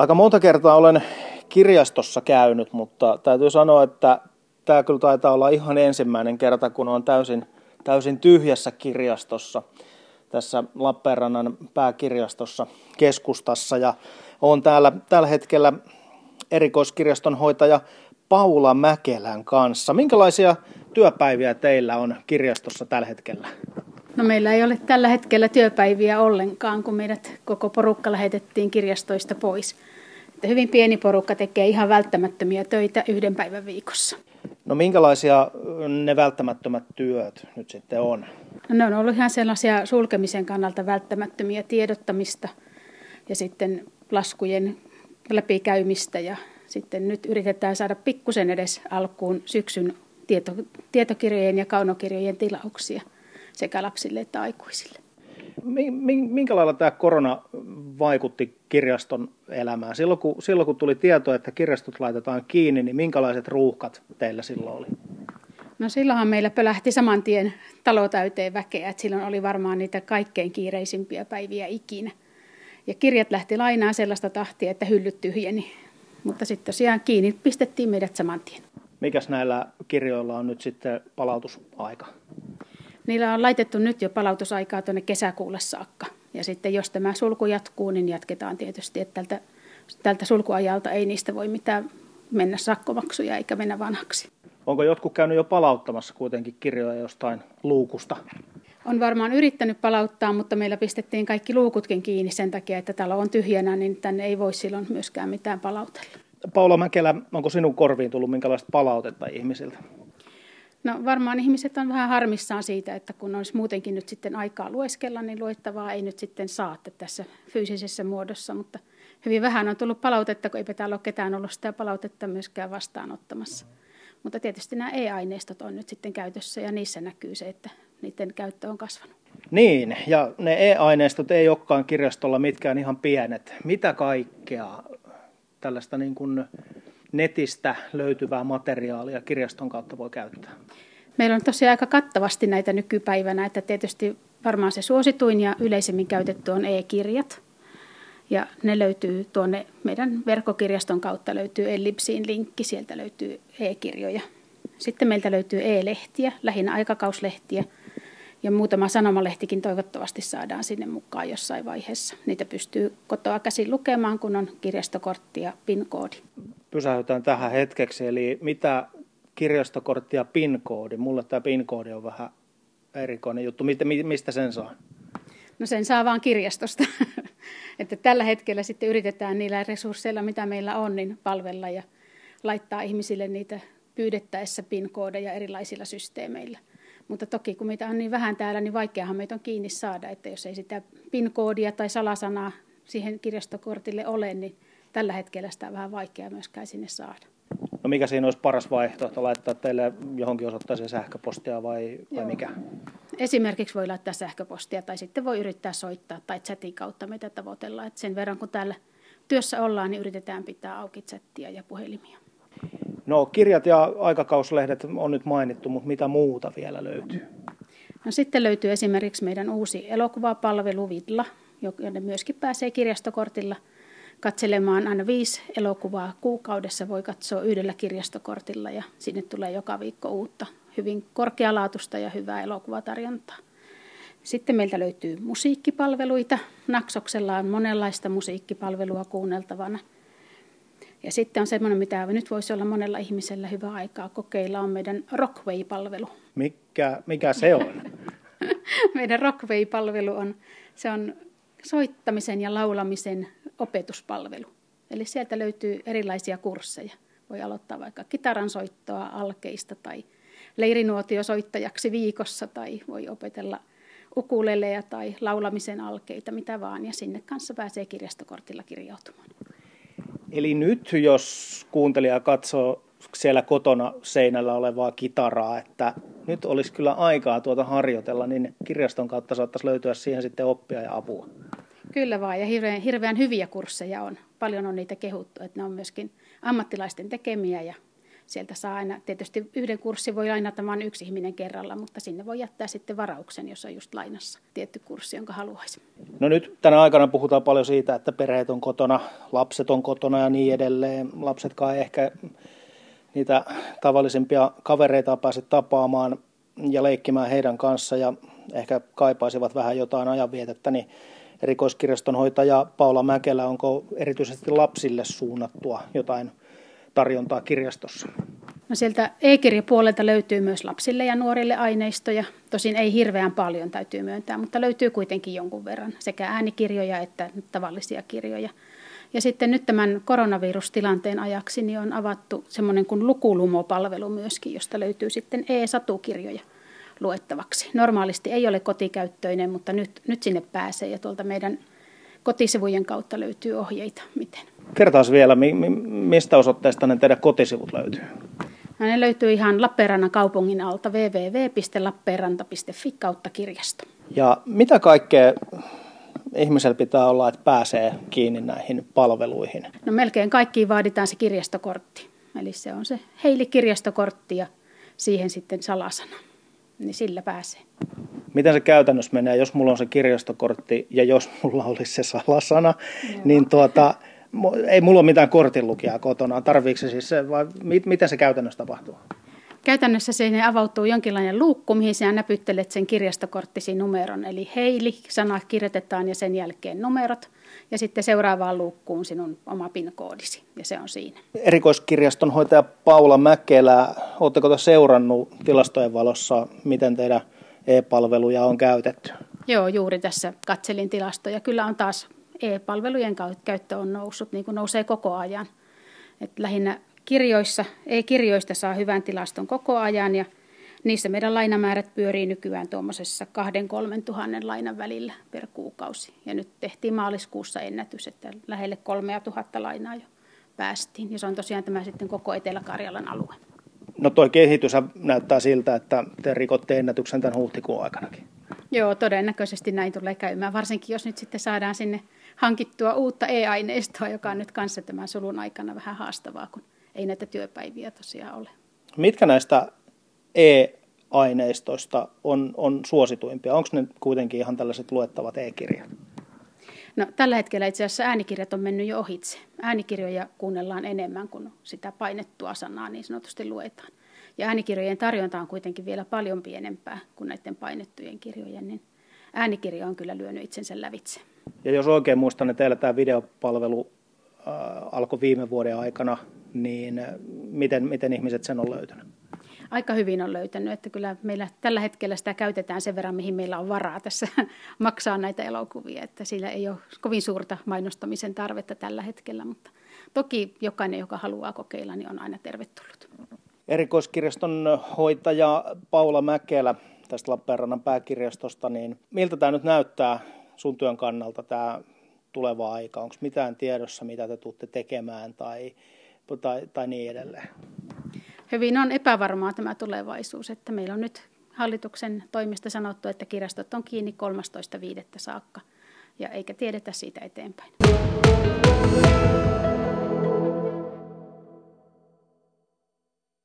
Aika monta kertaa olen kirjastossa käynyt, mutta täytyy sanoa, että tämä kyllä taitaa olla ihan ensimmäinen kerta, kun on täysin, täysin tyhjässä kirjastossa tässä Lappeenrannan pääkirjastossa keskustassa. Ja olen täällä tällä hetkellä erikoiskirjaston hoitaja Paula Mäkelän kanssa. Minkälaisia työpäiviä teillä on kirjastossa tällä hetkellä? No meillä ei ole tällä hetkellä työpäiviä ollenkaan, kun meidät koko porukka lähetettiin kirjastoista pois. Että hyvin pieni porukka tekee ihan välttämättömiä töitä yhden päivän viikossa. No minkälaisia ne välttämättömät työt nyt sitten on? No, ne on ollut ihan sellaisia sulkemisen kannalta välttämättömiä tiedottamista ja sitten laskujen läpikäymistä ja sitten nyt yritetään saada pikkusen edes alkuun syksyn tieto, tietokirjojen ja kaunokirjojen tilauksia sekä lapsille että aikuisille. Minkä lailla tämä korona vaikutti kirjaston elämään? Silloin kun, silloin kun tuli tieto, että kirjastot laitetaan kiinni, niin minkälaiset ruuhkat teillä silloin oli? No silloinhan meillä pölähti saman tien talo täyteen väkeä, että silloin oli varmaan niitä kaikkein kiireisimpiä päiviä ikinä. Ja kirjat lähti lainaan sellaista tahtia, että hyllyt tyhjeni. Mutta sitten tosiaan kiinni pistettiin meidät saman tien. Mikäs näillä kirjoilla on nyt sitten palautusaika? Niillä on laitettu nyt jo palautusaikaa tuonne kesäkuulle saakka. Ja sitten jos tämä sulku jatkuu, niin jatketaan tietysti, että tältä, tältä sulkuajalta ei niistä voi mitään mennä sakkomaksuja eikä mennä vanhaksi. Onko jotkut käynyt jo palauttamassa kuitenkin kirjoja jostain luukusta? On varmaan yrittänyt palauttaa, mutta meillä pistettiin kaikki luukutkin kiinni sen takia, että talo on tyhjänä, niin tänne ei voi silloin myöskään mitään palautella. Paula Mäkelä, onko sinun korviin tullut minkälaista palautetta ihmisiltä? No varmaan ihmiset on vähän harmissaan siitä, että kun olisi muutenkin nyt sitten aikaa lueskella, niin luettavaa ei nyt sitten saa tässä fyysisessä muodossa, mutta hyvin vähän on tullut palautetta, kun eipä täällä ole ketään ollut sitä palautetta myöskään vastaanottamassa. Mutta tietysti nämä e-aineistot on nyt sitten käytössä ja niissä näkyy se, että niiden käyttö on kasvanut. Niin, ja ne e-aineistot ei olekaan kirjastolla mitkään ihan pienet. Mitä kaikkea tällaista niin kuin netistä löytyvää materiaalia kirjaston kautta voi käyttää? Meillä on tosiaan aika kattavasti näitä nykypäivänä, että tietysti varmaan se suosituin ja yleisemmin käytetty on e-kirjat. Ja ne löytyy tuonne meidän verkkokirjaston kautta löytyy Ellipsiin linkki, sieltä löytyy e-kirjoja. Sitten meiltä löytyy e-lehtiä, lähinnä aikakauslehtiä – ja muutama sanomalehtikin toivottavasti saadaan sinne mukaan jossain vaiheessa. Niitä pystyy kotoa käsin lukemaan, kun on kirjastokortti ja PIN-koodi. Pysähytään tähän hetkeksi. Eli mitä kirjastokortti ja PIN-koodi? Mulle tämä PIN-koodi on vähän erikoinen juttu. Mistä sen saa? No sen saa vaan kirjastosta. että tällä hetkellä sitten yritetään niillä resursseilla, mitä meillä on, niin palvella ja laittaa ihmisille niitä pyydettäessä PIN-koodeja erilaisilla systeemeillä. Mutta toki kun meitä on niin vähän täällä, niin vaikeahan meitä on kiinni saada, että jos ei sitä PIN-koodia tai salasanaa siihen kirjastokortille ole, niin tällä hetkellä sitä on vähän vaikea myöskään sinne saada. No mikä siinä olisi paras vaihtoehto, laittaa teille johonkin osoitteeseen sähköpostia vai, vai mikä? Esimerkiksi voi laittaa sähköpostia tai sitten voi yrittää soittaa tai chatin kautta meitä tavoitella. Että sen verran kun täällä työssä ollaan, niin yritetään pitää auki chattia ja puhelimia. No kirjat ja aikakauslehdet on nyt mainittu, mutta mitä muuta vielä löytyy? No sitten löytyy esimerkiksi meidän uusi elokuvapalvelu Vidla, jonne myöskin pääsee kirjastokortilla katselemaan aina viisi elokuvaa kuukaudessa voi katsoa yhdellä kirjastokortilla ja sinne tulee joka viikko uutta hyvin korkealaatuista ja hyvää elokuvatarjontaa. Sitten meiltä löytyy musiikkipalveluita. Naksoksella on monenlaista musiikkipalvelua kuunneltavana – ja sitten on semmoinen, mitä nyt voisi olla monella ihmisellä hyvä aikaa kokeilla, on meidän Rockway-palvelu. Mikä, mikä se on? meidän Rockway-palvelu on, se on soittamisen ja laulamisen opetuspalvelu. Eli sieltä löytyy erilaisia kursseja. Voi aloittaa vaikka kitaran soittoa alkeista tai leirinuotiosoittajaksi viikossa tai voi opetella ukuleleja tai laulamisen alkeita, mitä vaan. Ja sinne kanssa pääsee kirjastokortilla kirjautumaan. Eli nyt, jos kuuntelija katsoo siellä kotona seinällä olevaa kitaraa, että nyt olisi kyllä aikaa tuota harjoitella, niin kirjaston kautta saattaisi löytyä siihen sitten oppia ja apua. Kyllä vaan, ja hirveän, hirveän hyviä kursseja on. Paljon on niitä kehuttu, että ne on myöskin ammattilaisten tekemiä ja sieltä saa aina, tietysti yhden kurssin voi lainata vain yksi ihminen kerralla, mutta sinne voi jättää sitten varauksen, jos on just lainassa tietty kurssi, jonka haluaisi. No nyt tänä aikana puhutaan paljon siitä, että perheet on kotona, lapset on kotona ja niin edelleen. Lapsetkaan ehkä niitä tavallisimpia kavereita pääse tapaamaan ja leikkimään heidän kanssa ja ehkä kaipaisivat vähän jotain ajanvietettä, niin erikoiskirjastonhoitaja Paula Mäkelä, onko erityisesti lapsille suunnattua jotain tarjontaa kirjastossa? No sieltä e-kirjapuolelta löytyy myös lapsille ja nuorille aineistoja. Tosin ei hirveän paljon täytyy myöntää, mutta löytyy kuitenkin jonkun verran sekä äänikirjoja että tavallisia kirjoja. Ja sitten nyt tämän koronavirustilanteen ajaksi niin on avattu semmoinen kuin lukulumopalvelu myöskin, josta löytyy sitten e-satukirjoja luettavaksi. Normaalisti ei ole kotikäyttöinen, mutta nyt, nyt sinne pääsee ja tuolta meidän kotisivujen kautta löytyy ohjeita, miten. Kertaas vielä, mistä osoitteesta ne teidän kotisivut löytyy? No ne löytyy ihan Lappeenrannan kaupungin alta www.lappeenranta.fi kautta kirjasto. Ja mitä kaikkea ihmisellä pitää olla, että pääsee kiinni näihin palveluihin? No melkein kaikkiin vaaditaan se kirjastokortti. Eli se on se heili kirjastokortti ja siihen sitten salasana. Niin sillä pääsee. Miten se käytännössä menee, jos mulla on se kirjastokortti ja jos mulla olisi se salasana, Joo. niin tuota, ei mulla ole mitään kortinlukijaa kotona. Tarviiko se siis se, vai mit, miten se käytännössä tapahtuu? Käytännössä sinne avautuu jonkinlainen luukku, mihin sinä näpyttelet sen kirjastokorttisi numeron. Eli heili, sana kirjoitetaan ja sen jälkeen numerot. Ja sitten seuraavaan luukkuun sinun oma PIN-koodisi, ja se on siinä. Erikoiskirjastonhoitaja Paula Mäkelä, oletteko seurannut tilastojen valossa, miten teidän e-palveluja on käytetty? Joo, juuri tässä katselin tilastoja. Kyllä on taas e-palvelujen käyttö on noussut, niin kuin nousee koko ajan. Et lähinnä kirjoissa, e-kirjoista saa hyvän tilaston koko ajan ja niissä meidän lainamäärät pyörii nykyään tuommoisessa 2-3 tuhannen lainan välillä per kuukausi. Ja nyt tehtiin maaliskuussa ennätys, että lähelle 3000 lainaa jo päästiin. Ja se on tosiaan tämä sitten koko Etelä-Karjalan alue. No tuo kehitys näyttää siltä, että te rikotte ennätyksen tämän huhtikuun aikanakin. Joo, todennäköisesti näin tulee käymään, varsinkin jos nyt sitten saadaan sinne hankittua uutta e-aineistoa, joka on nyt kanssa tämän sulun aikana vähän haastavaa, kun ei näitä työpäiviä tosiaan ole. Mitkä näistä e-aineistoista on, on suosituimpia? Onko ne kuitenkin ihan tällaiset luettavat e-kirjat? No, tällä hetkellä itse asiassa äänikirjat on mennyt jo ohitse. Äänikirjoja kuunnellaan enemmän kuin sitä painettua sanaa niin sanotusti luetaan. Ja äänikirjojen tarjonta on kuitenkin vielä paljon pienempää kuin näiden painettujen kirjojen, niin äänikirja on kyllä lyönyt itsensä lävitse. Ja jos oikein muistan, niin teillä tämä videopalvelu äh, alkoi viime vuoden aikana, niin äh, miten, miten ihmiset sen on löytänyt? Aika hyvin on löytänyt, että kyllä meillä tällä hetkellä sitä käytetään sen verran, mihin meillä on varaa tässä maksaa näitä elokuvia, että sillä ei ole kovin suurta mainostamisen tarvetta tällä hetkellä, mutta toki jokainen, joka haluaa kokeilla, niin on aina tervetullut. Erikoiskirjaston hoitaja Paula Mäkelä tästä Lappeenrannan pääkirjastosta, niin miltä tämä nyt näyttää sun työn kannalta tämä tuleva aika? Onko mitään tiedossa, mitä te tuutte tekemään tai, tai, tai niin edelleen? Hyvin on epävarmaa tämä tulevaisuus, että meillä on nyt hallituksen toimista sanottu, että kirjastot on kiinni 13.5. saakka ja eikä tiedetä siitä eteenpäin.